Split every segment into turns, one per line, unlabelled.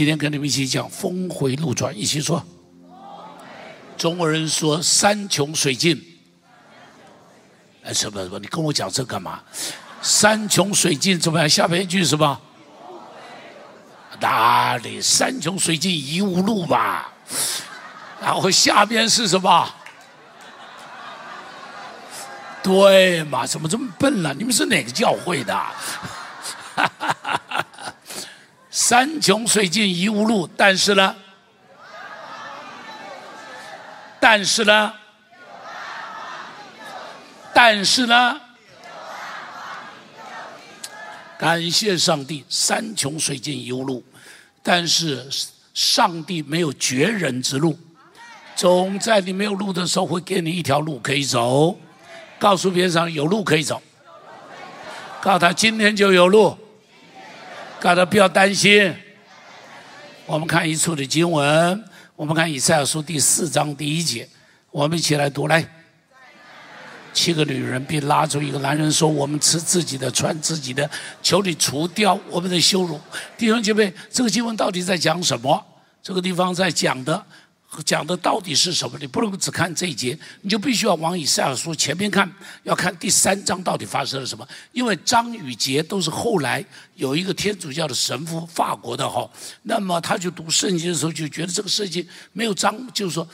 今天跟你们一起讲峰回路转，一起说。中国人说山穷水尽，哎，什么什么？你跟我讲这干嘛？山穷水尽怎么样？下边一句什么？哪里？山穷水尽疑无路吧。然后下边是什么？对嘛？怎么这么笨呢？你们是哪个教会的？山穷水尽疑无路，但是呢？但是呢？但是呢？感谢上帝，山穷水尽疑无路，但是上帝没有绝人之路，总在你没有路的时候会给你一条路可以走。告诉边上有路可以走，告诉他今天就有路，大家不要担心。我们看一处的经文，我们看以赛亚书第四章第一节，我们一起来读来。七个女人并拉住一个男人说：“我们吃自己的，穿自己的，求你除掉我们的羞辱。”弟兄姐妹，这个经文到底在讲什么？这个地方在讲的。讲的到底是什么？你不能只看这一节，你就必须要往以赛亚书前面看，要看第三章到底发生了什么。因为章与节都是后来有一个天主教的神父，法国的哈，那么他就读圣经的时候就觉得这个圣经没有章，就是说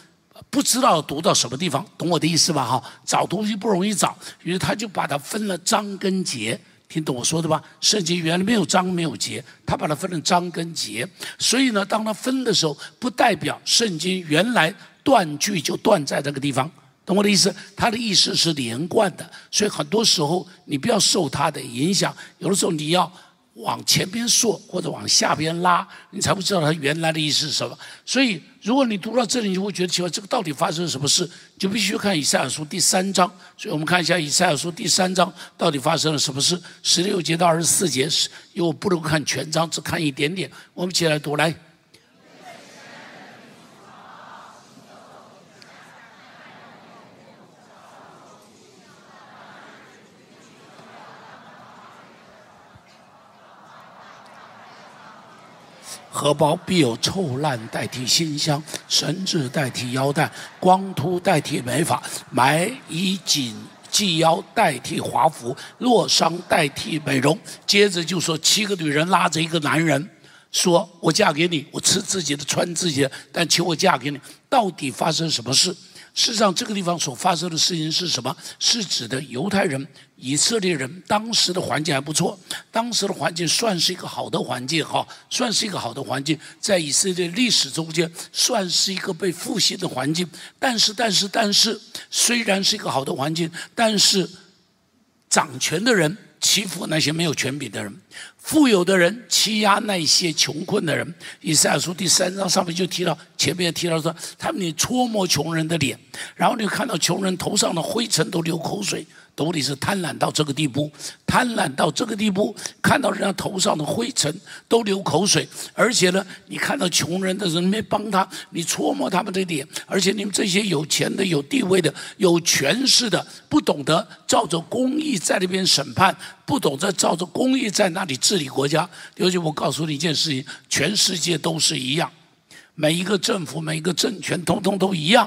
不知道读到什么地方，懂我的意思吧？哈，找东西不容易找，于是他就把它分了章跟节。听懂我说的吧？圣经原来没有章没有节，他把它分成章跟节。所以呢，当他分的时候，不代表圣经原来断句就断在这个地方，懂我的意思？它的意思是连贯的。所以很多时候你不要受它的影响，有的时候你要。往前边说，或者往下边拉，你才会知道它原来的意思是什么。所以，如果你读到这里，你就会觉得奇怪，这个到底发生了什么事？就必须看以赛亚书第三章。所以我们看一下以赛亚书第三章到底发生了什么事。十六节到二十四节是，因为我不能看全章，只看一点点。我们一起来读来。荷包必有臭烂代替馨香，绳子代替腰带，光秃代替美发，埋衣锦系腰代替华服，落伤代替美容。接着就说七个女人拉着一个男人，说我嫁给你，我吃自己的，穿自己的，但求我嫁给你。到底发生什么事？事实上，这个地方所发生的事情是什么？是指的犹太人、以色列人当时的环境还不错，当时的环境算是一个好的环境，哈，算是一个好的环境，在以色列历史中间算是一个被复兴的环境。但是，但是，但是，虽然是一个好的环境，但是掌权的人。欺负那些没有权柄的人，富有的人欺压那些穷困的人。以赛亚书第三章上面就提到，前面提到说，他们你搓摸穷人的脸，然后你看到穷人头上的灰尘都流口水。到底是贪婪到这个地步，贪婪到这个地步，看到人家头上的灰尘都流口水，而且呢，你看到穷人的人没帮他，你搓摸他们的脸，而且你们这些有钱的、有地位的、有权势的，不懂得照着公义在那边审判，不懂得照着公义在那里治理国家。尤其我告诉你一件事情，全世界都是一样。每一个政府、每一个政权，通通都一样；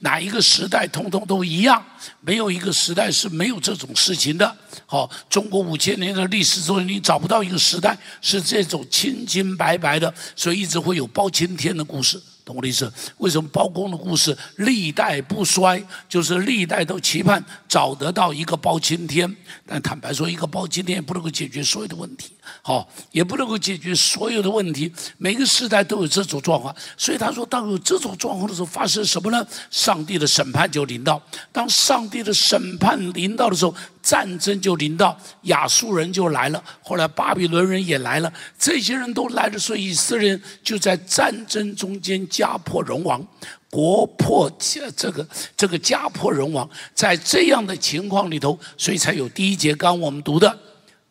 哪一个时代，通通都一样。没有一个时代是没有这种事情的。好，中国五千年的历史中，你找不到一个时代是这种清清白白的，所以一直会有包青天的故事。懂我的意思？为什么包公的故事历代不衰？就是历代都期盼找得到一个包青天，但坦白说，一个包青天也不能够解决所有的问题，好，也不能够解决所有的问题。每个时代都有这种状况，所以他说，当有这种状况的时候，发生什么呢？上帝的审判就临到。当上帝的审判临到的时候，战争就临到，亚述人就来了，后来巴比伦人也来了，这些人都来了，所以以色列人就在战争中间。家破人亡，国破家这个这个家破人亡，在这样的情况里头，所以才有第一节刚我们读的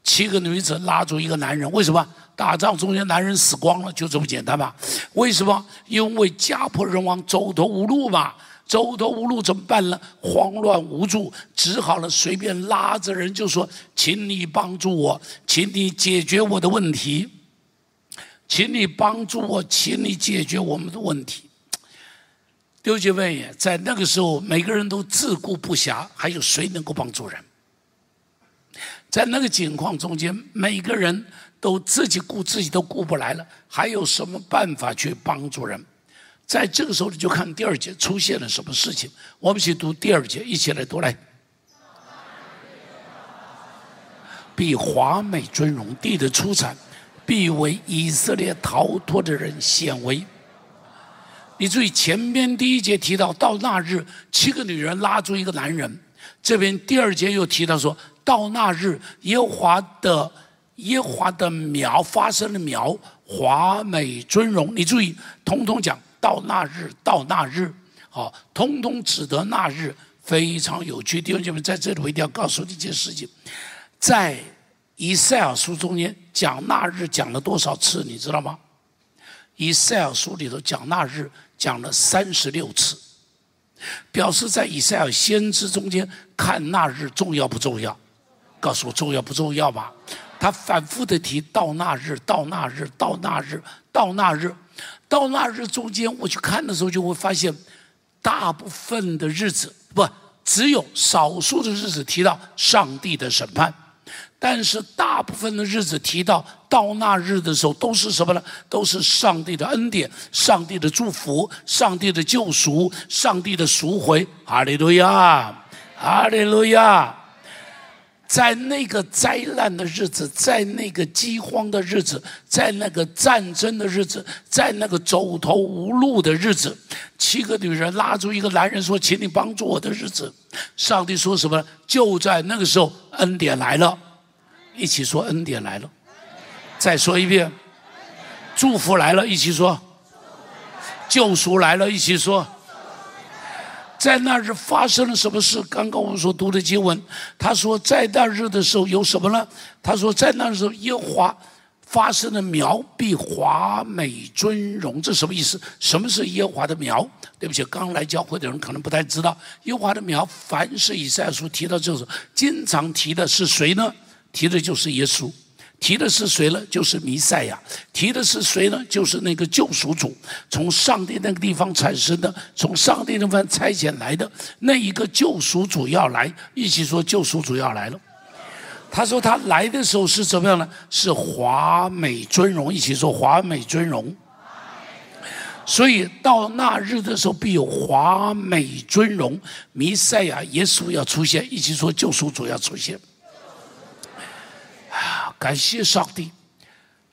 七个女子拉住一个男人。为什么打仗中间男人死光了？就这么简单吧？为什么？因为家破人亡，走投无路嘛。走投无路怎么办呢？慌乱无助，只好了随便拉着人就说：“请你帮助我，请你解决我的问题。”请你帮助我，请你解决我们的问题。丢姐妹，在那个时候，每个人都自顾不暇，还有谁能够帮助人？在那个境况中间，每个人都自己顾自己都顾不来了，还有什么办法去帮助人？在这个时候，你就看第二节出现了什么事情。我们一起读第二节，一起来读来。比华美尊荣，地的出产，必为以色列逃脱的人显为。你注意前边第一节提到，到那日七个女人拉住一个男人，这边第二节又提到说，到那日耶华的耶华的苗发生了苗，华美尊荣。你注意，通通讲。到那日，到那日，好，通通指得那日非常有趣。弟兄姐妹，在这里我一定要告诉你一件事情，在以赛尔书中间讲那日讲了多少次，你知道吗？以赛尔书里头讲那日讲了三十六次，表示在以赛尔先知中间看那日重要不重要？告诉我重要不重要吧？他反复的提到那日，到那日，到那日，到那日。到那日中间，我去看的时候，就会发现，大部分的日子不只有少数的日子提到上帝的审判，但是大部分的日子提到到那日的时候，都是什么呢？都是上帝的恩典、上帝的祝福、上帝的救赎、上帝的赎回。哈利路亚，哈利路亚。在那个灾难的日子，在那个饥荒的日子，在那个战争的日子，在那个走投无路的日子，七个女人拉住一个男人说：“请你帮助我的日子。”上帝说什么？就在那个时候，恩典来了，一起说恩典来了。再说一遍，祝福来了，一起说；救赎来了，一起说。在那日发生了什么事？刚刚我们所读的经文，他说在那日的时候有什么呢？他说在那时候耶华发生了苗必华美尊荣，这什么意思？什么是耶华的苗？对不起，刚来教会的人可能不太知道，耶华的苗，凡是以赛亚书提到这个，经常提的是谁呢？提的就是耶稣。提的是谁呢？就是弥赛亚。提的是谁呢？就是那个救赎主，从上帝那个地方产生的，从上帝那方差遣来的那一个救赎主要来。一起说，救赎主要来了。他说他来的时候是怎么样呢？是华美尊荣。一起说，华美尊荣。所以到那日的时候，必有华美尊荣。弥赛亚耶稣要出现。一起说，救赎主要出现。感谢上帝，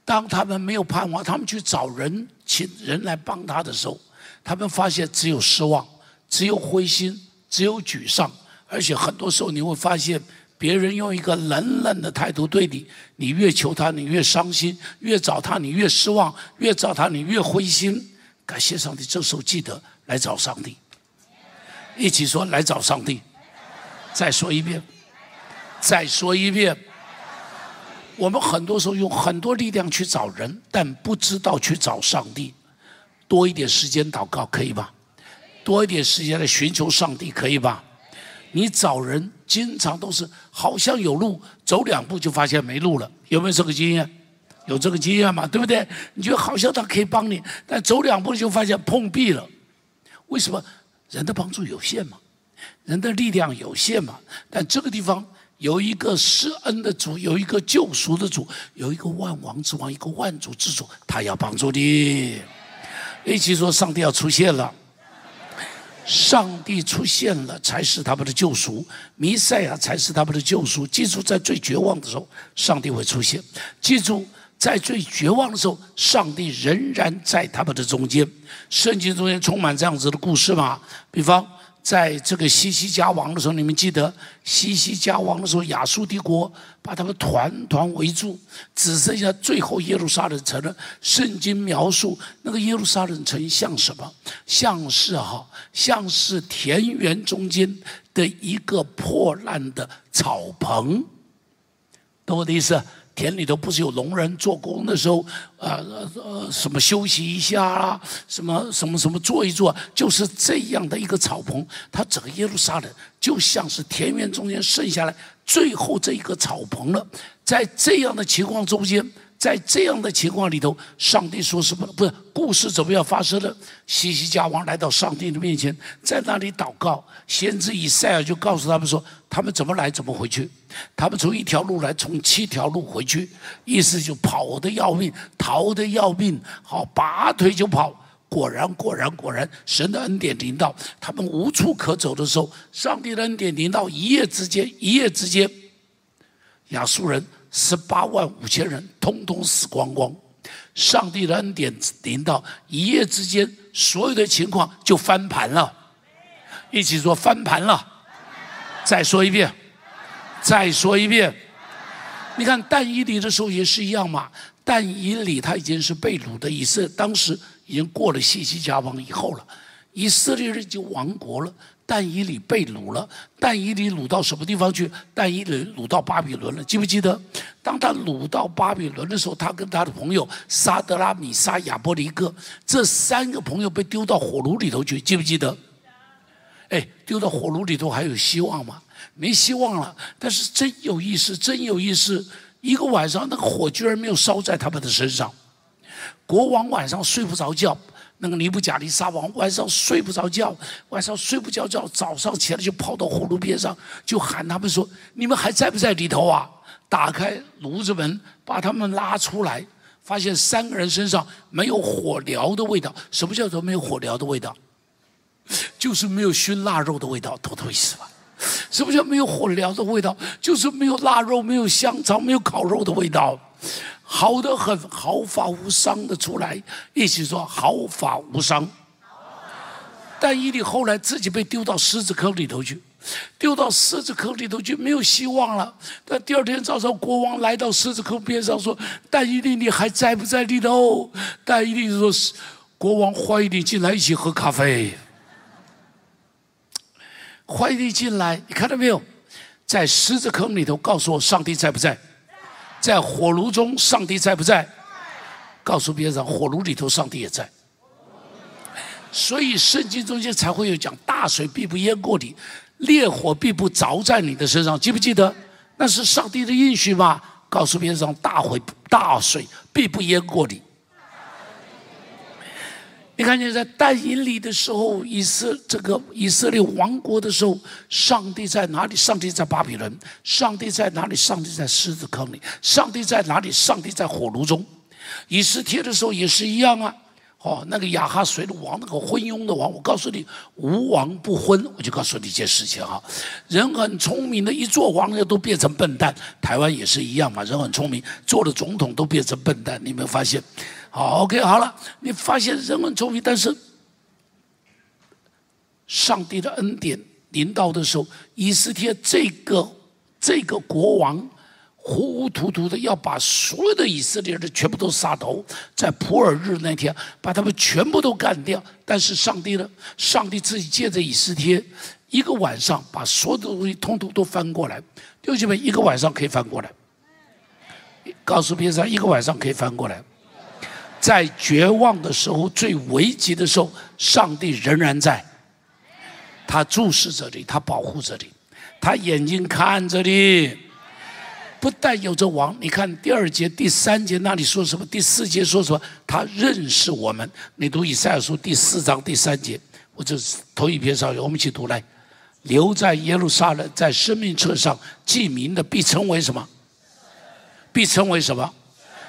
当他们没有盼望，他们去找人，请人来帮他的时候，他们发现只有失望，只有灰心，只有沮丧，而且很多时候你会发现，别人用一个冷冷的态度对你，你越求他，你越伤心；越找他，你越失望；越找他，你越灰心。感谢上帝，这时候记得来找上帝，一起说来找上帝。再说一遍，再说一遍。我们很多时候用很多力量去找人，但不知道去找上帝。多一点时间祷告可以吧？多一点时间来寻求上帝可以吧？你找人经常都是好像有路，走两步就发现没路了。有没有这个经验？有这个经验吗？对不对？你觉得好像他可以帮你，但走两步就发现碰壁了。为什么？人的帮助有限嘛，人的力量有限嘛。但这个地方。有一个施恩的主，有一个救赎的主，有一个万王之王，一个万主之主，他要帮助你。一起说，上帝要出现了，上帝出现了才是他们的救赎，弥赛亚才是他们的救赎。记住，在最绝望的时候，上帝会出现；记住，在最绝望的时候，上帝仍然在他们的中间。圣经中间充满这样子的故事嘛？比方。在这个西西家王的时候，你们记得西西家王的时候，亚述帝国把他们团团围住，只剩下最后耶路撒冷城了。圣经描述那个耶路撒冷城像什么？像是哈，像是田园中间的一个破烂的草棚，懂我的意思？田里头不是有农人做工的时候，呃呃什么休息一下啦，什么什么什么坐一坐，就是这样的一个草棚。他整个耶路撒冷就像是田园中间剩下来最后这一个草棚了。在这样的情况中间，在这样的情况里头，上帝说什么？不是故事怎么样发生的？西西家王来到上帝的面前，在那里祷告。先知以赛尔就告诉他们说：他们怎么来，怎么回去？他们从一条路来，从七条路回去，意思就跑得要命，逃得要命，好拔腿就跑。果然，果然，果然，神的恩典临到他们无处可走的时候，上帝的恩典临到一夜之间，一夜之间，亚述人。十八万五千人通通死光光，上帝的恩典临到，一夜之间，所有的情况就翻盘了。一起说翻盘了。再说一遍，再说一遍。你看但以里的时候也是一样嘛。但以里他已经是被掳的以色列，当时已经过了西西家王以后了，以色列人就亡国了。但以理被掳了，但以理掳到什么地方去？但以理掳到巴比伦了。记不记得？当他掳到巴比伦的时候，他跟他的朋友沙德拉米沙亚波尼哥这三个朋友被丢到火炉里头去。记不记得？哎，丢到火炉里头还有希望吗？没希望了。但是真有意思，真有意思。一个晚上，那个火居然没有烧在他们的身上。国王晚上睡不着觉。那个尼布甲尼撒王晚上睡不着觉，晚上睡不着觉，早上起来就跑到火炉边上，就喊他们说：“你们还在不在里头啊？”打开炉子门，把他们拉出来，发现三个人身上没有火燎的味道。什么叫做没有火燎的味道？就是没有熏腊肉的味道，懂懂意思吧？什么叫没有火燎的味道？就是没有腊肉、没有香肠、没有烤肉的味道。好的很，毫发无伤的出来，一起说毫发无伤。但伊利后来自己被丢到狮子坑里头去，丢到狮子坑里头去，没有希望了。但第二天早上，国王来到狮子坑边上说：“但伊利，你还在不在里头？”但伊利说：“国王欢迎你进来一起喝咖啡。”欢迎你进来，你看到没有？在狮子坑里头，告诉我上帝在不在？在火炉中，上帝在不在？告诉别人，火炉里头，上帝也在。所以圣经中间才会有讲：大水必不淹过你，烈火必不着在你的身上。记不记得？那是上帝的应许吗？告诉别人，大火、大水必不淹过你。你看见在但以里的时候，以色这个以色列王国的时候，上帝在哪里？上帝在巴比伦。上帝在哪里？上帝在狮子坑里。上帝在哪里？上帝在火炉中。以斯帖的时候也是一样啊。哦，那个亚哈随鲁王，那个昏庸的王，我告诉你，无王不昏。我就告诉你一件事情哈，人很聪明的，一做王的都变成笨蛋。台湾也是一样嘛，人很聪明，做了总统都变成笨蛋。你有没有发现？好，OK，好了，你发现人很聪明，但是上帝的恩典临到的时候，以斯帖这个这个国王。糊糊涂涂的要把所有的以色列人全部都杀头，在普尔日那天把他们全部都干掉。但是上帝呢？上帝自己借着以斯帖，一个晚上把所有的东西通通都翻过来。弟兄们，一个晚上可以翻过来。告诉别人，一个晚上可以翻过来。在绝望的时候、最危急的时候，上帝仍然在。他注视着你，他保护着你，他眼睛看着你。不但有着王，你看第二节、第三节那里说什么？第四节说什么？他认识我们。你读以赛亚书第四章第三节，我这是头一篇上，我们一起读来。留在耶路撒冷，在生命册上记名的，必称为什么？必称为什么？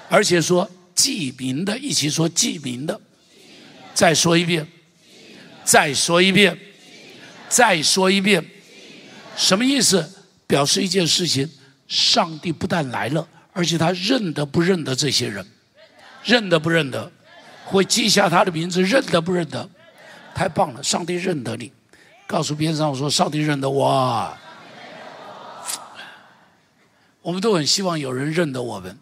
而且说记名的，一起说记名的。再说一遍，再说一遍，再说一遍，什么意思？表示一件事情。上帝不但来了，而且他认得不认得这些人？认得不认得？会记下他的名字？认得不认得？太棒了！上帝认得你，告诉边上说：“上帝认得我。”我们都很希望有人认得我们。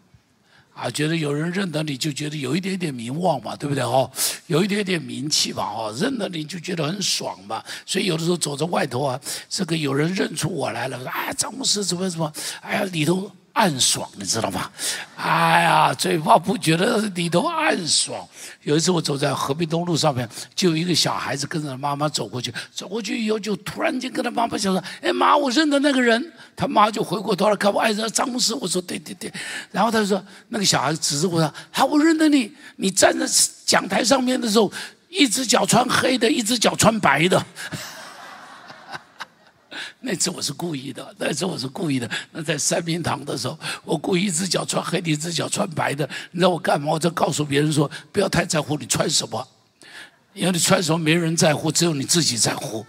啊，觉得有人认得你就觉得有一点点名望嘛，对不对哦？有一点点名气嘛，哦，认得你就觉得很爽嘛。所以有的时候走在外头啊，这个有人认出我来了，说：“哎，张牧师怎么怎么？哎呀，里头暗爽，你知道吗？哎呀，嘴巴不觉得里头暗爽。有一次我走在和平东路上面，就有一个小孩子跟着妈妈走过去，走过去以后就突然间跟他妈妈讲说：“哎妈，我认得那个人。”他妈就回过头来看我，哎，张牧师。我说：“对对对。”然后他就说：“那个小孩子指着我说：‘好，我认得你。你站在讲台上面的时候，一只脚穿黑的，一只脚穿白的。’”那次我是故意的，那次我是故意的。那在三明堂的时候，我故意一只脚穿黑的，一只脚穿白的。你知道我干嘛？我就告诉别人说，不要太在乎你穿什么，因为你穿什么没人在乎，只有你自己在乎。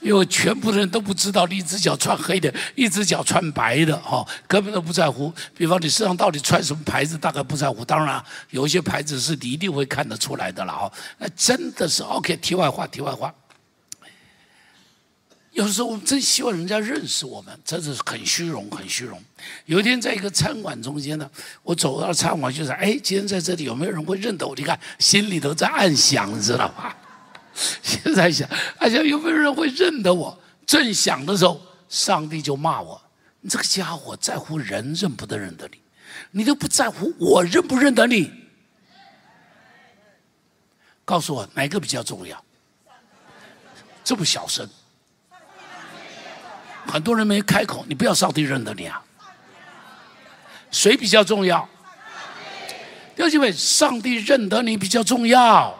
因为全部的人都不知道你一只脚穿黑的，一只脚穿白的，哈，根本都不在乎。比方你身上到底穿什么牌子，大概不在乎。当然，有一些牌子是你一定会看得出来的了，哈。那真的是 OK。题外话，题外话。有时候我真希望人家认识我们，真是很虚荣，很虚荣。有一天在一个餐馆中间呢，我走到餐馆，就是哎，今天在这里有没有人会认得我？你看，心里头在暗想，你知道吧？现在想，哎呀，有没有人会认得我？正想的时候，上帝就骂我：“你这个家伙在乎人认不得认得你，你都不在乎我认不认得你。”告诉我哪个比较重要？这么小声。很多人没开口，你不要上帝认得你啊！谁比较重要？弟兄姐妹，上帝认得你比较重要。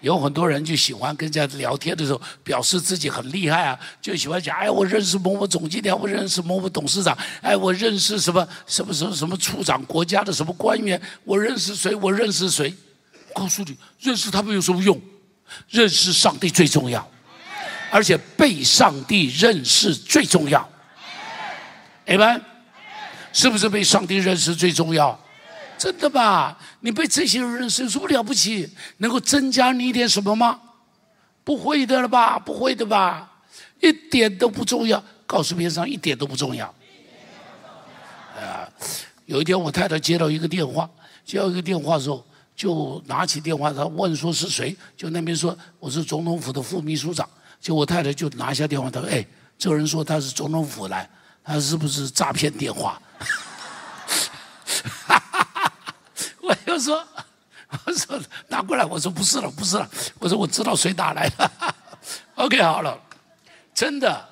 有很多人就喜欢跟人家聊天的时候，表示自己很厉害啊，就喜欢讲：哎，我认识某某总经理，我认识某某董事长，哎，我认识什么什么什么什么处长，国家的什么官员，我认识谁？我认识谁？告诉你，认识他们有什么用？认识上帝最重要。而且被上帝认识最重要，哎们，是不是被上帝认识最重要？真的吧？你被这些人认识有什么了不起？能够增加你一点什么吗？不会的了吧？不会的吧？一点都不重要。告诉边上一点都不重要。啊，有一天我太太接到一个电话，接到一个电话的时候，就拿起电话，她问说是谁？就那边说我是总统府的副秘书长。就我太太就拿下电话，她说：“哎，这个人说他是总统府来，他是不是诈骗电话？” 我就说：“我说拿过来。”我说：“不是了，不是了。”我说：“我知道谁打来的。”OK，好了，真的，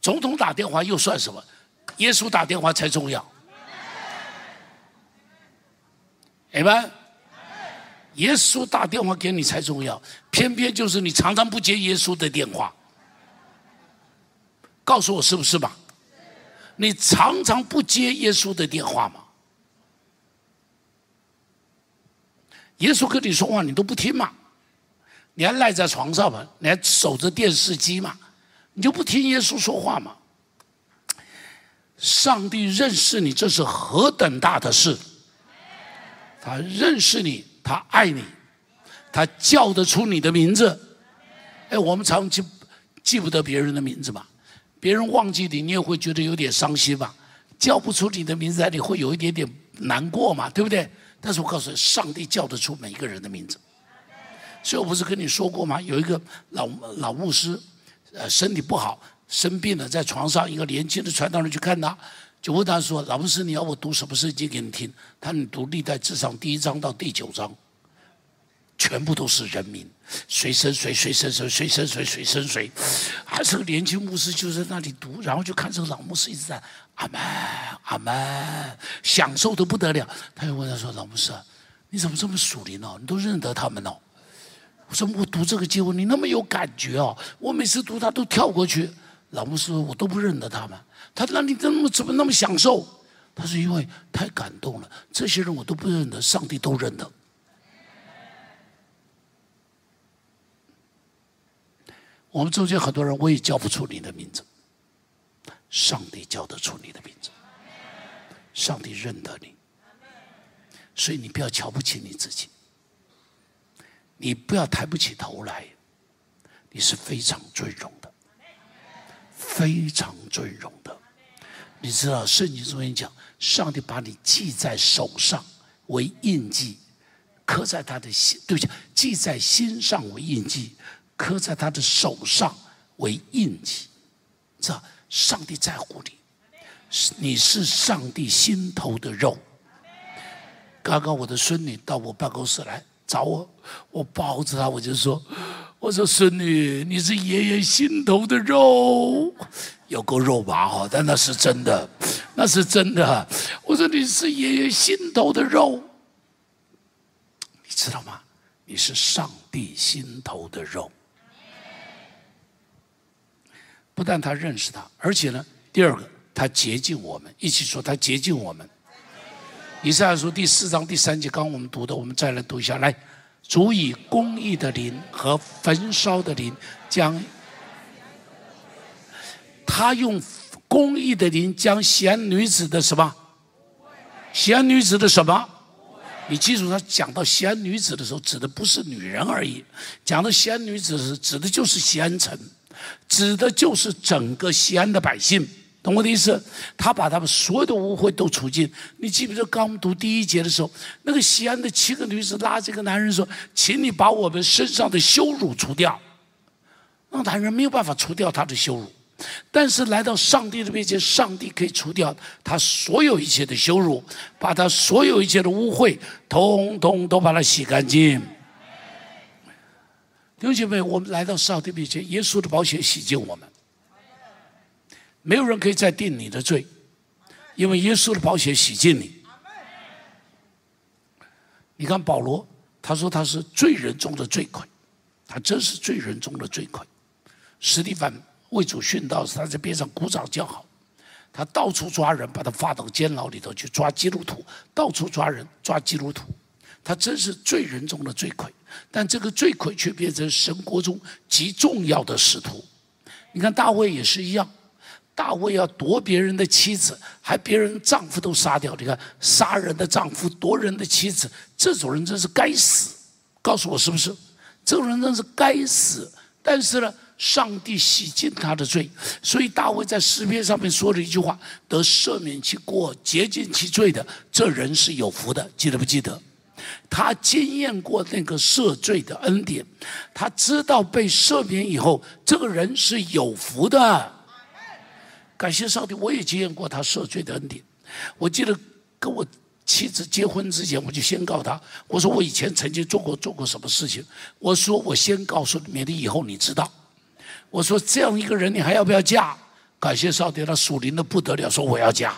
总统打电话又算什么？耶稣打电话才重要。哎们，耶稣打电话给你才重要。偏偏就是你常常不接耶稣的电话，告诉我是不是吧？你常常不接耶稣的电话吗？耶稣跟你说话你都不听嘛？你还赖在床上嘛？你还守着电视机嘛？你就不听耶稣说话吗？上帝认识你，这是何等大的事！他认识你，他爱你。他叫得出你的名字，哎，我们常记记不得别人的名字嘛？别人忘记你，你也会觉得有点伤心嘛？叫不出你的名字来，你会有一点点难过嘛？对不对？但是我告诉你，上帝叫得出每一个人的名字。所以我不是跟你说过吗？有一个老老牧师，呃，身体不好，生病了，在床上，一个年轻的传道人去看他，就问他说：“老牧师，你要我读什么圣经给你听？”他你读历代至上第一章到第九章。全部都是人民，谁生谁，谁生谁，谁生谁，谁生谁。还是个年轻牧师就在那里读，然后就看这个老牧师一直在阿门阿门，享受的不得了。他就问他说：“老牧师，你怎么这么属灵哦？你都认得他们哦？”我说：“我读这个经文，你那么有感觉哦？我每次读他都跳过去。”老牧师说我都不认得他们。他那你怎么怎么那么享受？他说：“因为太感动了，这些人我都不认得，上帝都认得。”我们中间很多人，我也叫不出你的名字。上帝叫得出你的名字，上帝认得你，所以你不要瞧不起你自己，你不要抬不起头来，你是非常尊荣的，非常尊荣的。你知道圣经中间讲，上帝把你记在手上为印记，刻在他的心，对不起，记在心上为印记。刻在他的手上为印记，知道上帝在乎你，你是上帝心头的肉。刚刚我的孙女到我办公室来找我，我抱着她，我就说：“我说孙女，你是爷爷心头的肉，有够肉麻哈，但那是真的，那是真的。我说你是爷爷心头的肉，你知道吗？你是上帝心头的肉。不但他认识他，而且呢，第二个，他洁净我们。一起说，他洁净我们。”以赛亚书第四章第三节，刚我们读的，我们再来读一下。来，足以公义的灵和焚烧的灵，将他用公义的灵将贤女子的什么？贤女子的什么？你记住，他讲到贤女子的时候，指的不是女人而已。讲到贤女子是指的就是贤臣，指的就是整个西安的百姓。懂我的意思？他把他们所有的污秽都除尽。你记不记得刚读第一节的时候，那个西安的七个女子拉这个男人说：“请你把我们身上的羞辱除掉。”那男人没有办法除掉他的羞辱，但是来到上帝的面前，上帝可以除掉他所有一切的羞辱，把他所有一切的污秽，通通都把它洗干净。弟兄姐妹，我们来到上帝面前，耶稣的宝血洗净我们。没有人可以再定你的罪，因为耶稣的宝血洗净你。你看保罗，他说他是罪人中的罪魁，他真是罪人中的罪魁。史蒂芬为主殉道时，他在边上鼓掌叫好。他到处抓人，把他发到监牢里头去抓基督徒，到处抓人抓基督徒。他真是罪人中的罪魁，但这个罪魁却变成神国中极重要的使徒。你看大卫也是一样。大卫要夺别人的妻子，还别人丈夫都杀掉。你看，杀人的丈夫，夺人的妻子，这种人真是该死！告诉我是不是？这种人真是该死！但是呢，上帝洗净他的罪，所以大卫在诗篇上面说了一句话：“得赦免其过、洁净其罪的，这人是有福的。”记得不记得？他经验过那个赦罪的恩典，他知道被赦免以后，这个人是有福的。感谢上帝，我也经验过他赦罪的恩典。我记得跟我妻子结婚之前，我就先告他，我说我以前曾经做过做过什么事情。我说我先告诉你，免得以后你知道。我说这样一个人，你还要不要嫁？感谢上帝，他属灵的不得了，说我要嫁。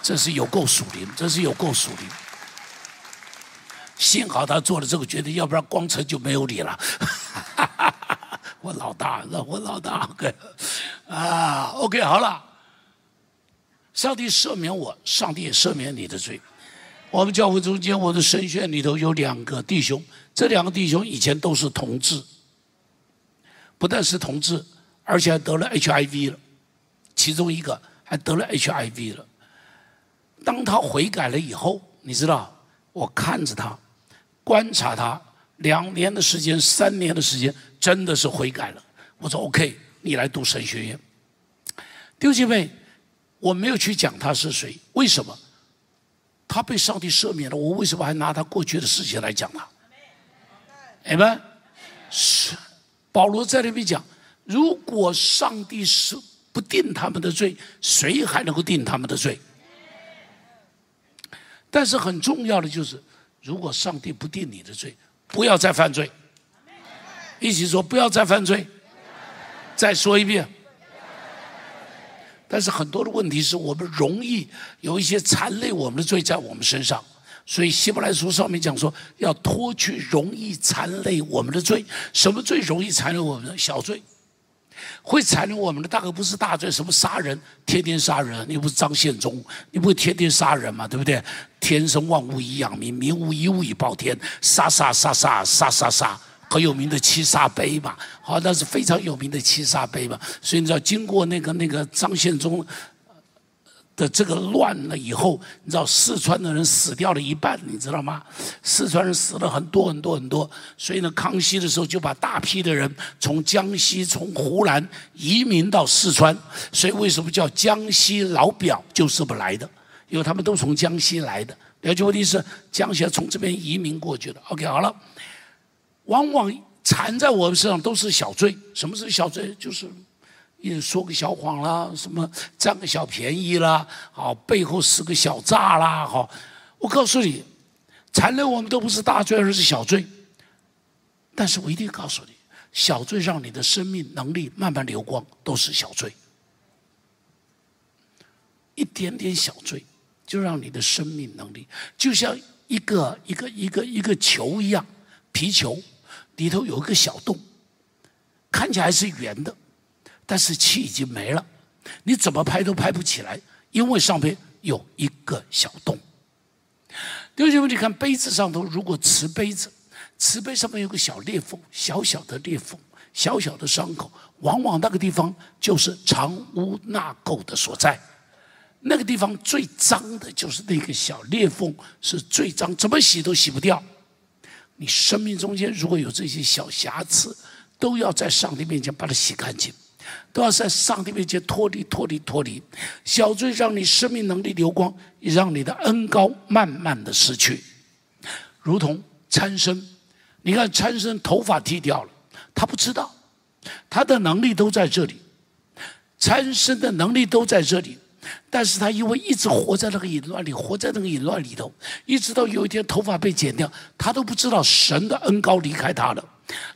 这是有够属灵，这是有够属灵。幸好他做了这个决定，要不然光成就没有你了。我老大，那我老大，OK，啊，OK，好了。上帝赦免我，上帝也赦免你的罪。我们教会中间，我的神学里头有两个弟兄，这两个弟兄以前都是同志，不但是同志，而且还得了 HIV 了。其中一个还得了 HIV 了。当他悔改了以后，你知道，我看着他，观察他。两年的时间，三年的时间，真的是悔改了。我说 OK，你来读神学院。弟兄姐妹，我没有去讲他是谁，为什么？他被上帝赦免了，我为什么还拿他过去的事情来讲他？哎们，是保罗在那边讲，如果上帝是不定他们的罪，谁还能够定他们的罪？但是很重要的就是，如果上帝不定你的罪。不要再犯罪，一起说不要再犯罪。再说一遍。但是很多的问题是我们容易有一些残累我们的罪在我们身上，所以希伯来书上面讲说要脱去容易残累我们的罪。什么罪容易残累我们的小罪？会残留我们的大概不是大罪，什么杀人，天天杀人，你不是张献忠，你不会天天杀人嘛，对不对？天生万物以养民，民无一物以报天，杀杀杀杀杀杀杀，很有名的七杀碑嘛，好，那是非常有名的七杀碑嘛。所以你知道，经过那个那个张献忠。的这个乱了以后，你知道四川的人死掉了一半，你知道吗？四川人死了很多很多很多，所以呢，康熙的时候就把大批的人从江西、从湖南移民到四川。所以为什么叫江西老表，就是这么来的？因为他们都从江西来的。了解我的意思？江西从这边移民过去的。OK，好了，往往缠在我们身上都是小罪。什么是小罪？就是。一说个小谎啦，什么占个小便宜啦，好背后使个小诈啦，好，我告诉你，残忍我们都不是大罪，而是小罪。但是我一定告诉你，小罪让你的生命能力慢慢流光，都是小罪。一点点小罪，就让你的生命能力，就像一个一个一个一个球一样，皮球里头有一个小洞，看起来是圆的，但是气已经没了，你怎么拍都拍不起来，因为上面有一个小洞。弟兄们，你看杯子上头，如果瓷杯子，瓷杯上面有个小裂缝，小小的裂缝，小小的伤口，往往那个地方就是藏污纳垢的所在。那个地方最脏的就是那个小裂缝，是最脏，怎么洗都洗不掉。你生命中间如果有这些小瑕疵，都要在上帝面前把它洗干净，都要在上帝面前脱离、脱离、脱离。小罪让你生命能力流光，也让你的恩高慢慢的失去。如同参生，你看参生头发剃掉了，他不知道，他的能力都在这里，参生的能力都在这里。但是他因为一直活在那个淫乱里，活在那个淫乱里头，一直到有一天头发被剪掉，他都不知道神的恩高离开他了。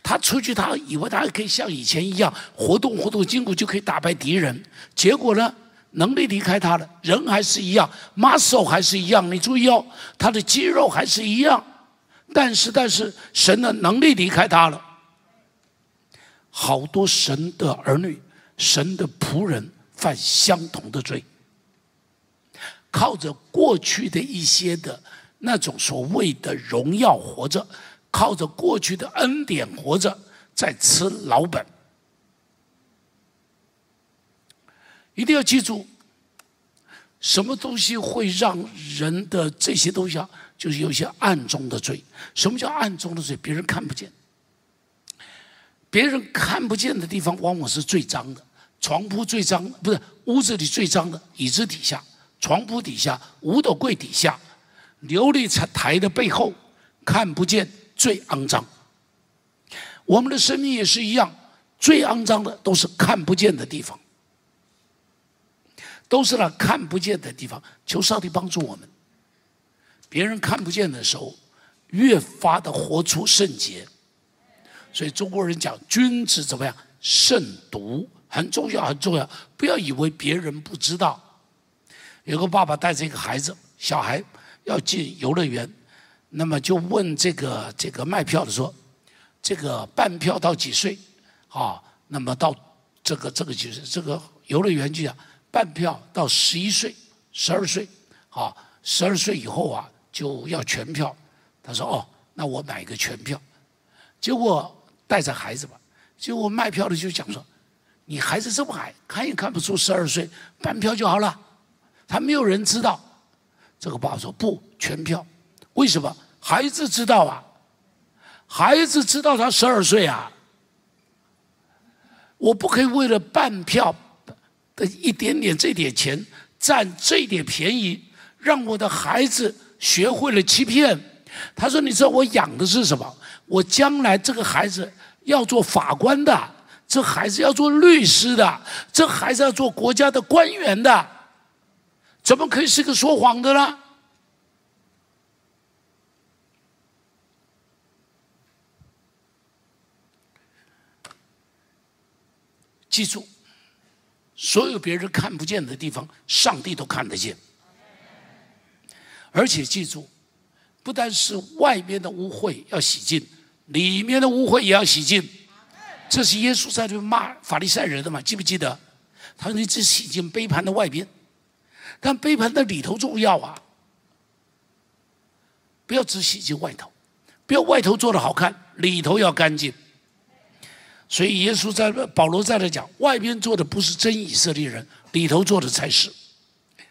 他出去，他以为他还可以像以前一样活动活动筋骨就可以打败敌人。结果呢，能力离开他了，人还是一样，muscle 还是一样。你注意哦，他的肌肉还是一样，但是但是神的能力离开他了。好多神的儿女，神的仆人犯相同的罪。靠着过去的一些的那种所谓的荣耀活着，靠着过去的恩典活着，在吃老本。一定要记住，什么东西会让人的这些东西啊，就是有些暗中的罪。什么叫暗中的罪？别人看不见，别人看不见的地方，往往是最脏的。床铺最脏，不是屋子里最脏的，椅子底下。床铺底下、五斗柜底下、琉璃台的背后，看不见最肮脏。我们的生命也是一样，最肮脏的都是看不见的地方，都是那看不见的地方。求上帝帮助我们，别人看不见的时候，越发的活出圣洁。所以中国人讲，君子怎么样？慎独很重要，很重要。不要以为别人不知道。有个爸爸带着一个孩子，小孩要进游乐园，那么就问这个这个卖票的说：“这个半票到几岁？啊，那么到这个这个就是这个游乐园就讲半票到十一岁、十二岁，啊，十二岁以后啊就要全票。”他说：“哦，那我买一个全票。”结果带着孩子吧，结果卖票的就讲说：“你孩子这么矮，看也看不出十二岁，半票就好了。”他没有人知道，这个爸爸说不全票，为什么？孩子知道啊，孩子知道他十二岁啊，我不可以为了半票的一点点这点钱占这点便宜，让我的孩子学会了欺骗。他说：“你知道我养的是什么？我将来这个孩子要做法官的，这孩子要做律师的，这孩子要做国家的官员的。”怎么可以是个说谎的呢？记住，所有别人看不见的地方，上帝都看得见。而且记住，不但是外面的污秽要洗净，里面的污秽也要洗净。这是耶稣在这骂法利赛人的嘛？记不记得？他说：“你只洗净杯盘的外边。”但杯盘的里头重要啊！不要只洗净外头，不要外头做的好看，里头要干净。所以耶稣在保罗在那讲，外边做的不是真以色列人，里头做的才是。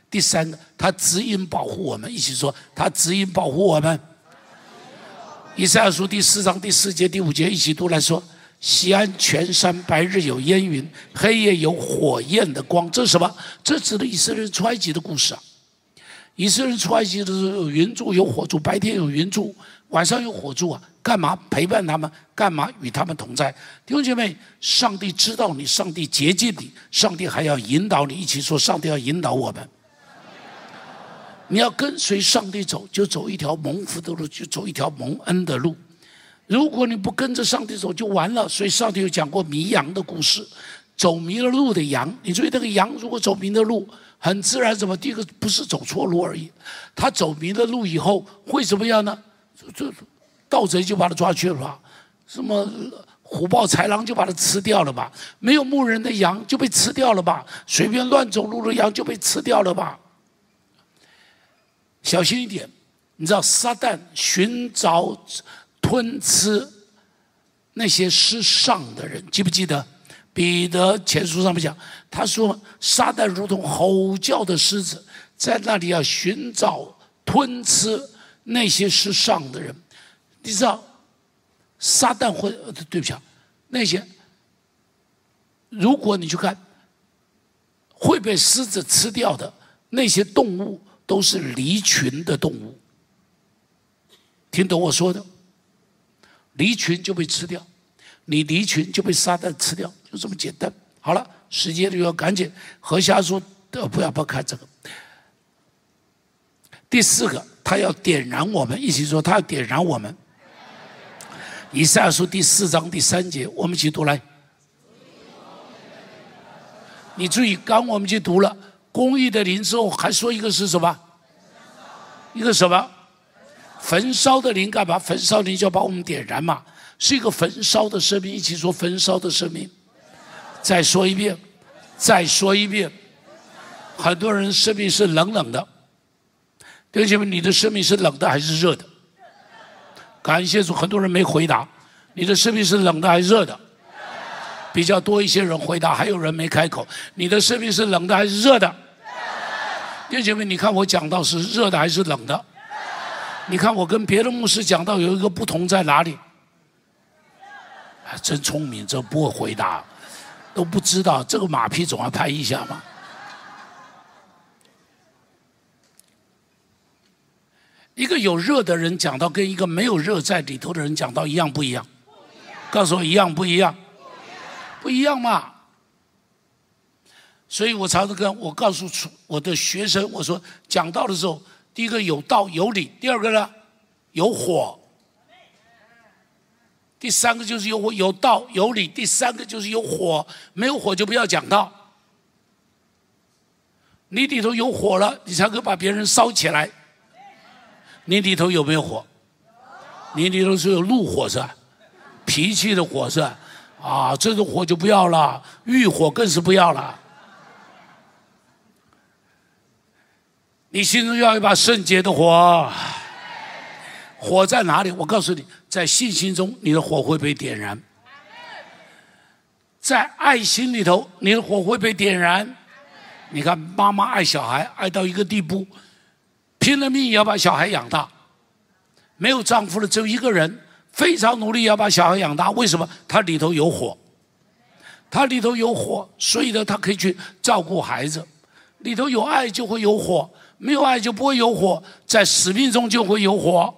第三个，他指引保护我们，一起说，他指引保护我们。以赛亚书第四章第四节、第五节一起读来说。西安全山白日有烟云，黑夜有火焰的光，这是什么？这指的以色列人出埃及的故事啊！以色列人出埃及的时候有云柱有火柱，白天有云柱，晚上有火柱啊，干嘛陪伴他们？干嘛与他们同在？弟兄姐妹，上帝知道你，上帝接近你，上帝还要引导你。一起说，上帝要引导我们。你要跟随上帝走，就走一条蒙福的路，就走一条蒙恩的路。如果你不跟着上帝走，就完了。所以上帝有讲过迷羊的故事，走迷了路的羊。你注意，那个羊如果走迷了路，很自然，怎么？第一个不是走错路而已，他走迷了路以后会怎么样呢？这盗贼就把他抓去了吧？什么虎豹豺狼就把他吃掉了吧？没有牧人的羊就被吃掉了吧？随便乱走路的羊就被吃掉了吧？小心一点，你知道撒旦寻找吞吃那些失上的人，记不记得？彼得前书上面讲，他说撒旦如同吼叫的狮子，在那里要寻找吞吃那些失上的人。你知道撒旦会对不起啊，那些如果你去看会被狮子吃掉的那些动物。都是离群的动物，听懂我说的？离群就被吃掉，你离群就被撒旦吃掉，就这么简单。好了，时间就要赶紧和下说，呃，不要不看这个。第四个，他要点燃我们，一起说，他要点燃我们。以赛亚书第四章第三节，我们一起读来。你注意，刚我们去读了。公益的灵之后，还说一个是什么？一个什么？焚烧的灵干嘛？焚烧灵就把我们点燃嘛，是一个焚烧的生命。一起说焚烧的生命。再说一遍，再说一遍。很多人生命是冷冷的，弟兄姐妹，你的生命是冷的还是热的？感谢主，很多人没回答。你的生命是冷的还是热的？比较多一些人回答，还有人没开口。你的生命是冷的还是热的？弟兄姐妹，你看我讲到是热的还是冷的？你看我跟别的牧师讲到有一个不同在哪里？真聪明，这不会回答，都不知道这个马屁总要拍一下嘛。一个有热的人讲到跟一个没有热在里头的人讲到一样不一样？告诉我一样不一样？不一样嘛。所以我常常跟我告诉我的学生，我说讲道的时候，第一个有道有理，第二个呢有火，第三个就是有火有道有理，第三个就是有火，没有火就不要讲道。你里头有火了，你才可以把别人烧起来。你里头有没有火？你里头是有怒火是吧？脾气的火是吧？啊，这种火就不要了，欲火更是不要了。你心中要一把圣洁的火，火在哪里？我告诉你，在信心中，你的火会被点燃；在爱心里头，你的火会被点燃。你看，妈妈爱小孩爱到一个地步，拼了命也要把小孩养大。没有丈夫的只有一个人，非常努力要把小孩养大。为什么？他里头有火，他里头有火，所以呢，他可以去照顾孩子。里头有爱，就会有火。没有爱就不会有火，在使命中就会有火，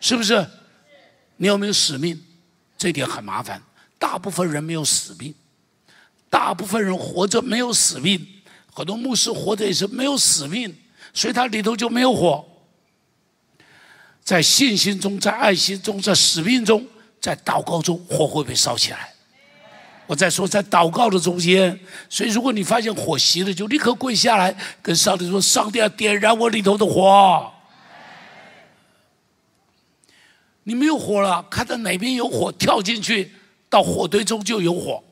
是不是？你有没有使命？这点很麻烦。大部分人没有使命，大部分人活着没有使命。很多牧师活着也是没有使命，所以他里头就没有火。在信心中，在爱心中，在使命中，在祷告中，火会被烧起来。我在说，在祷告的中间，所以如果你发现火熄了，就立刻跪下来，跟上帝说：“上帝啊，点燃我里头的火。”你没有火了，看到哪边有火，跳进去，到火堆中就有火。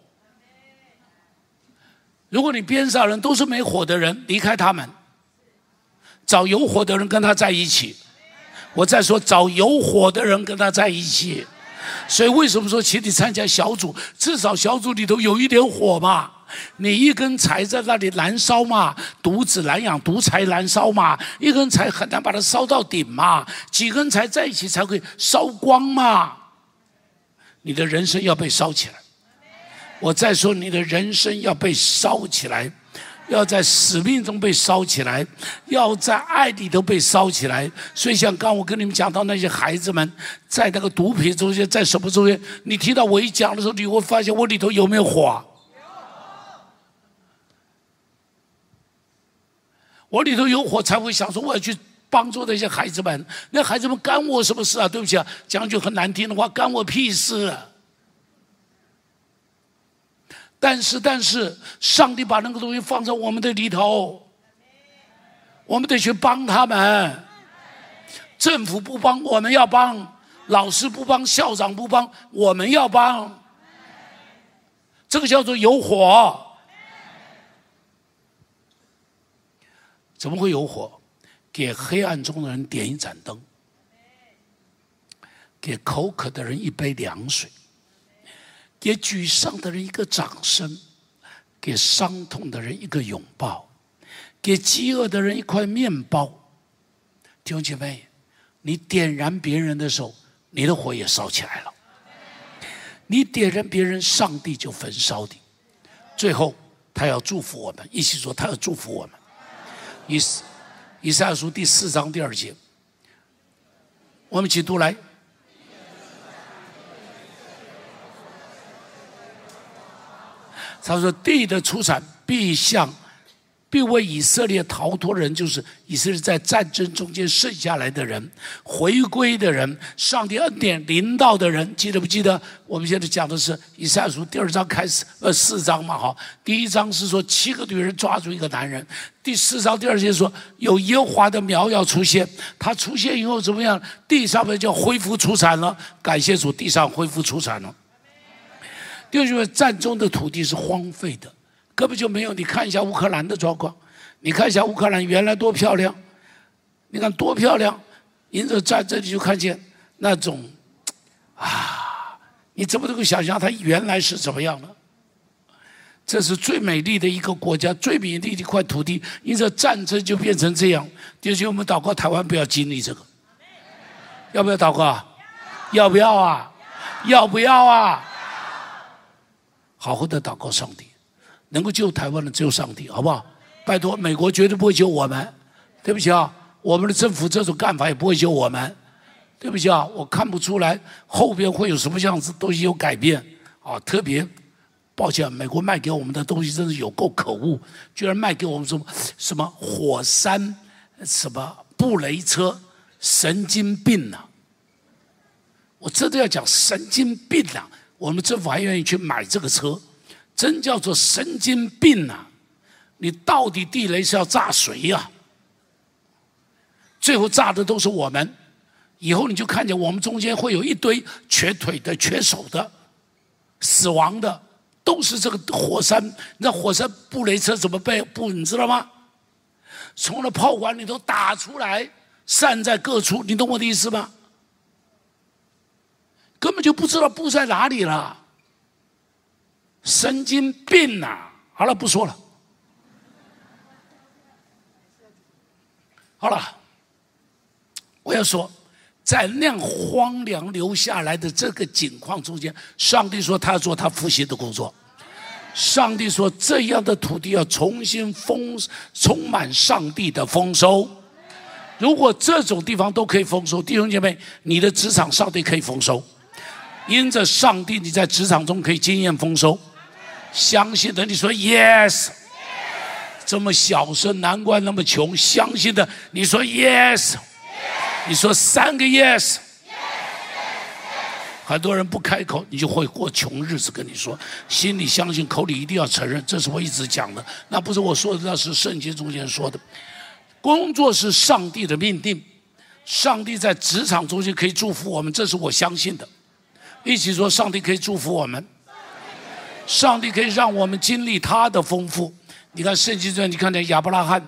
如果你边上人都是没火的人，离开他们，找有火的人跟他在一起。我在说，找有火的人跟他在一起。所以为什么说请你参加小组？至少小组里头有一点火嘛。你一根柴在那里燃烧嘛，独子难养独柴燃烧嘛。一根柴很难把它烧到顶嘛，几根柴在一起才会烧光嘛。你的人生要被烧起来。我再说，你的人生要被烧起来，要在使命中被烧起来，要在爱里头被烧起来。所以，像刚我跟你们讲到那些孩子们，在那个毒品中间，在什么中间？你听到我一讲的时候，你会发现我里头有没有火？我里头有火，才会想说我要去帮助那些孩子们。那孩子们干我什么事啊？对不起啊，讲句很难听的话，干我屁事。但是，但是，上帝把那个东西放在我们的里头，我们得去帮他们。政府不帮，我们要帮；老师不帮，校长不帮，我们要帮。这个叫做有火。怎么会有火？给黑暗中的人点一盏灯，给口渴的人一杯凉水。给沮丧的人一个掌声，给伤痛的人一个拥抱，给饥饿的人一块面包。弟兄姐妹，你点燃别人的时候，你的火也烧起来了。你点燃别人，上帝就焚烧你。最后，他要祝福我们，一起说，他要祝福我们。以以赛亚书第四章第二节，我们一起读来。他说：“地的出产必向，必为以色列逃脱人，就是以色列在战争中间剩下来的人，回归的人，上帝恩典临到的人，记得不记得？我们现在讲的是以赛亚书第二章开始，呃，四章嘛，哈。第一章是说七个女人抓住一个男人，第四章第二节说有耶和华的苗要出现，他出现以后怎么样？地上面就恢复出产了，感谢主，地上恢复出产了。”就是战争的土地是荒废的，根本就没有。你看一下乌克兰的状况，你看一下乌克兰原来多漂亮，你看多漂亮。因着战争，你就看见那种啊，你怎么能够想象它原来是怎么样的？这是最美丽的一个国家，最美丽的一块土地。因着战争就变成这样。就是我们祷告，台湾不要经历这个，要不要祷告？要不要啊？要不要啊？好好的祷告上帝，能够救台湾的只有上帝，好不好？拜托，美国绝对不会救我们，对不起啊，我们的政府这种干法也不会救我们，对不起啊，我看不出来后边会有什么样子东西有改变啊，特别抱歉，美国卖给我们的东西真是有够可恶，居然卖给我们什么什么火山什么布雷车，神经病呐！我真的要讲神经病呐！我们政府还愿意去买这个车，真叫做神经病呐！你到底地雷是要炸谁呀？最后炸的都是我们，以后你就看见我们中间会有一堆瘸腿的、瘸手的、死亡的，都是这个火山。那火山布雷车怎么被布？你知道吗？从那炮管里头打出来，散在各处。你懂我的意思吗？根本就不知道布在哪里了，神经病呐！好了，不说了。好了，我要说，在那样荒凉留下来的这个景况中间，上帝说他要做他复兴的工作。上帝说这样的土地要重新丰充满上帝的丰收。如果这种地方都可以丰收，弟兄姐妹，你的职场上帝可以丰收。因着上帝，你在职场中可以经验丰收。相信的，你说 yes。这么小声，难怪那么穷。相信的，你说 yes。你说三个 yes。很多人不开口，你就会过穷日子。跟你说，心里相信，口里一定要承认。这是我一直讲的，那不是我说的，那是圣经中间说的。工作是上帝的命定，上帝在职场中间可以祝福我们，这是我相信的。一起说，上帝可以祝福我们，上帝可以让我们经历他的丰富。你看圣经中，你看见亚伯拉罕，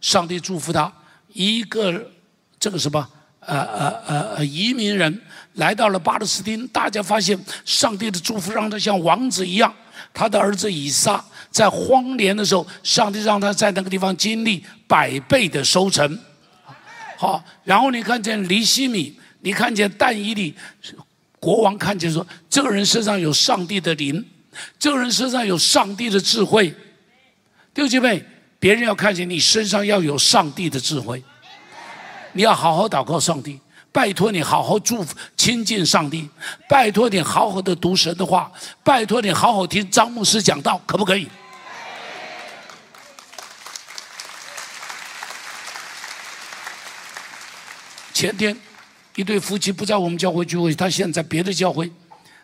上帝祝福他一个这个什么呃呃呃移民人来到了巴勒斯坦，大家发现上帝的祝福让他像王子一样。他的儿子以撒在荒年的时候，上帝让他在那个地方经历百倍的收成。好，然后你看见黎西米，你看见但以里。国王看见说：“这个人身上有上帝的灵，这个人身上有上帝的智慧。”弟兄姐妹，别人要看见你身上要有上帝的智慧。你要好好祷告上帝，拜托你好好祝福亲近上帝，拜托你好好的读神的话，拜托你好好听张牧师讲道，可不可以？前天，一对夫妻不在我们教会聚会，他现在在别的教会，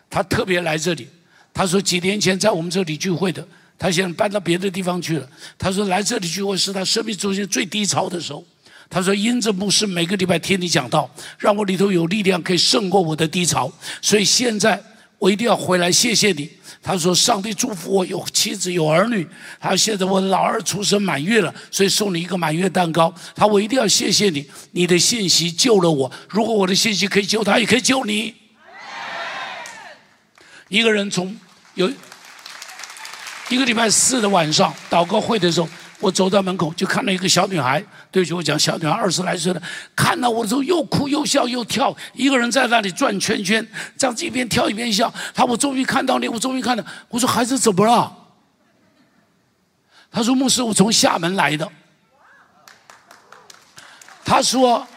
他特别来这里。他说几年前在我们这里聚会的，他现在搬到别的地方去了。他说来这里聚会是他生命中间最低潮的时候。他说因着牧师每个礼拜听你讲道，让我里头有力量可以胜过我的低潮，所以现在我一定要回来谢谢你。他说：“上帝祝福我有妻子有儿女。他现在我老二出生满月了，所以送你一个满月蛋糕。他我一定要谢谢你，你的信息救了我。如果我的信息可以救他，也可以救你。一个人从有一个礼拜四的晚上祷告会的时候。”我走到门口，就看到一个小女孩。对不起，我讲小女孩二十来岁了，看到我的时候又哭又笑又跳，一个人在那里转圈圈，这样子一边跳一边笑。他我终于看到你，我终于看到。我说孩子怎么了？他说牧师，我从厦门来的。他说，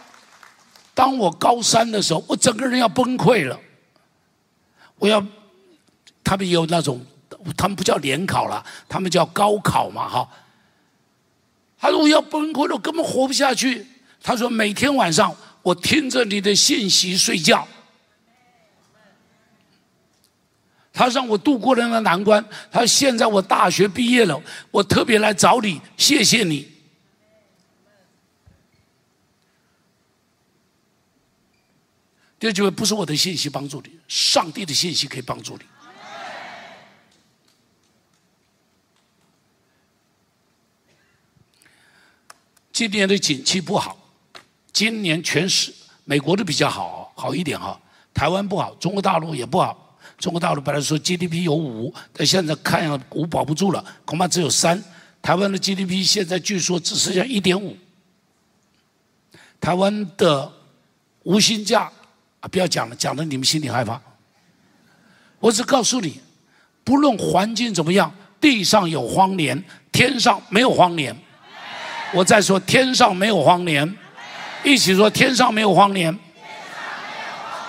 当我高三的时候，我整个人要崩溃了。我要，他们有那种，他们不叫联考了，他们叫高考嘛，哈。他说：“我要崩溃了，我根本活不下去。”他说：“每天晚上我听着你的信息睡觉。”他让我度过了那个难关。他说：“现在我大学毕业了，我特别来找你，谢谢你。”这就不是我的信息帮助你，上帝的信息可以帮助你。今年的景气不好，今年全市美国的比较好，好一点哈。台湾不好，中国大陆也不好。中国大陆本来说 GDP 有五，但现在看五保不住了，恐怕只有三。台湾的 GDP 现在据说只剩下一点五。台湾的无薪假啊，不要讲了，讲的你们心里害怕。我只告诉你，不论环境怎么样，地上有荒年，天上没有荒年。我再说，天上没有荒年，一起说，天上没有荒年。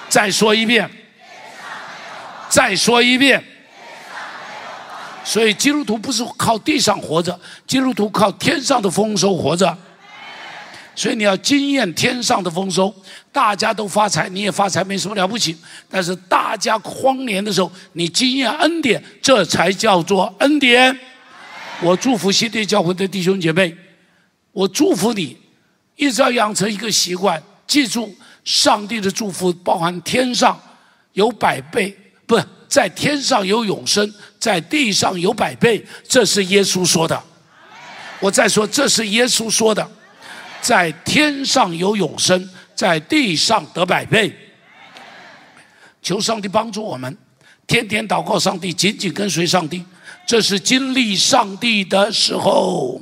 再说一遍，再说一遍。所以基督徒不是靠地上活着，基督徒靠天上的丰收活着。所以你要经验天上的丰收，大家都发财，你也发财，没什么了不起。但是大家荒年的时候，你经验恩典，这才叫做恩典。我祝福新地教会的弟兄姐妹。我祝福你，一直要养成一个习惯，记住上帝的祝福包含天上有百倍，不在天上有永生，在地上有百倍，这是耶稣说的。我再说，这是耶稣说的，在天上有永生，在地上得百倍。求上帝帮助我们，天天祷告上帝，紧紧跟随上帝，这是经历上帝的时候。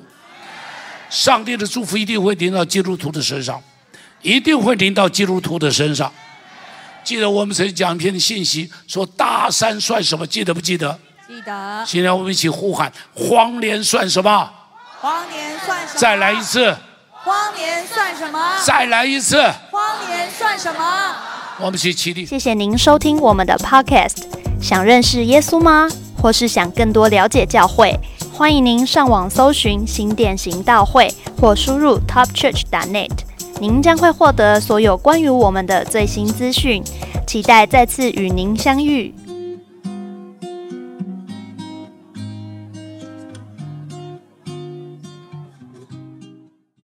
上帝的祝福一定会临到基督徒的身上，一定会临到基督徒的身上。记得我们曾经讲一篇的信息，说大山算什么？记得不记得？
记得。
现在我们一起呼喊：荒年算什么？
荒年算什么？
再来一次。
荒年算什么？
再来一次。
荒年算什么？
我们起起立。
谢谢您收听我们的 Podcast。想认识耶稣吗？或是想更多了解教会？欢迎您上网搜寻新典型道会，或输入 topchurch.net，您将会获得所有关于我们的最新资讯。期待再次与您相遇。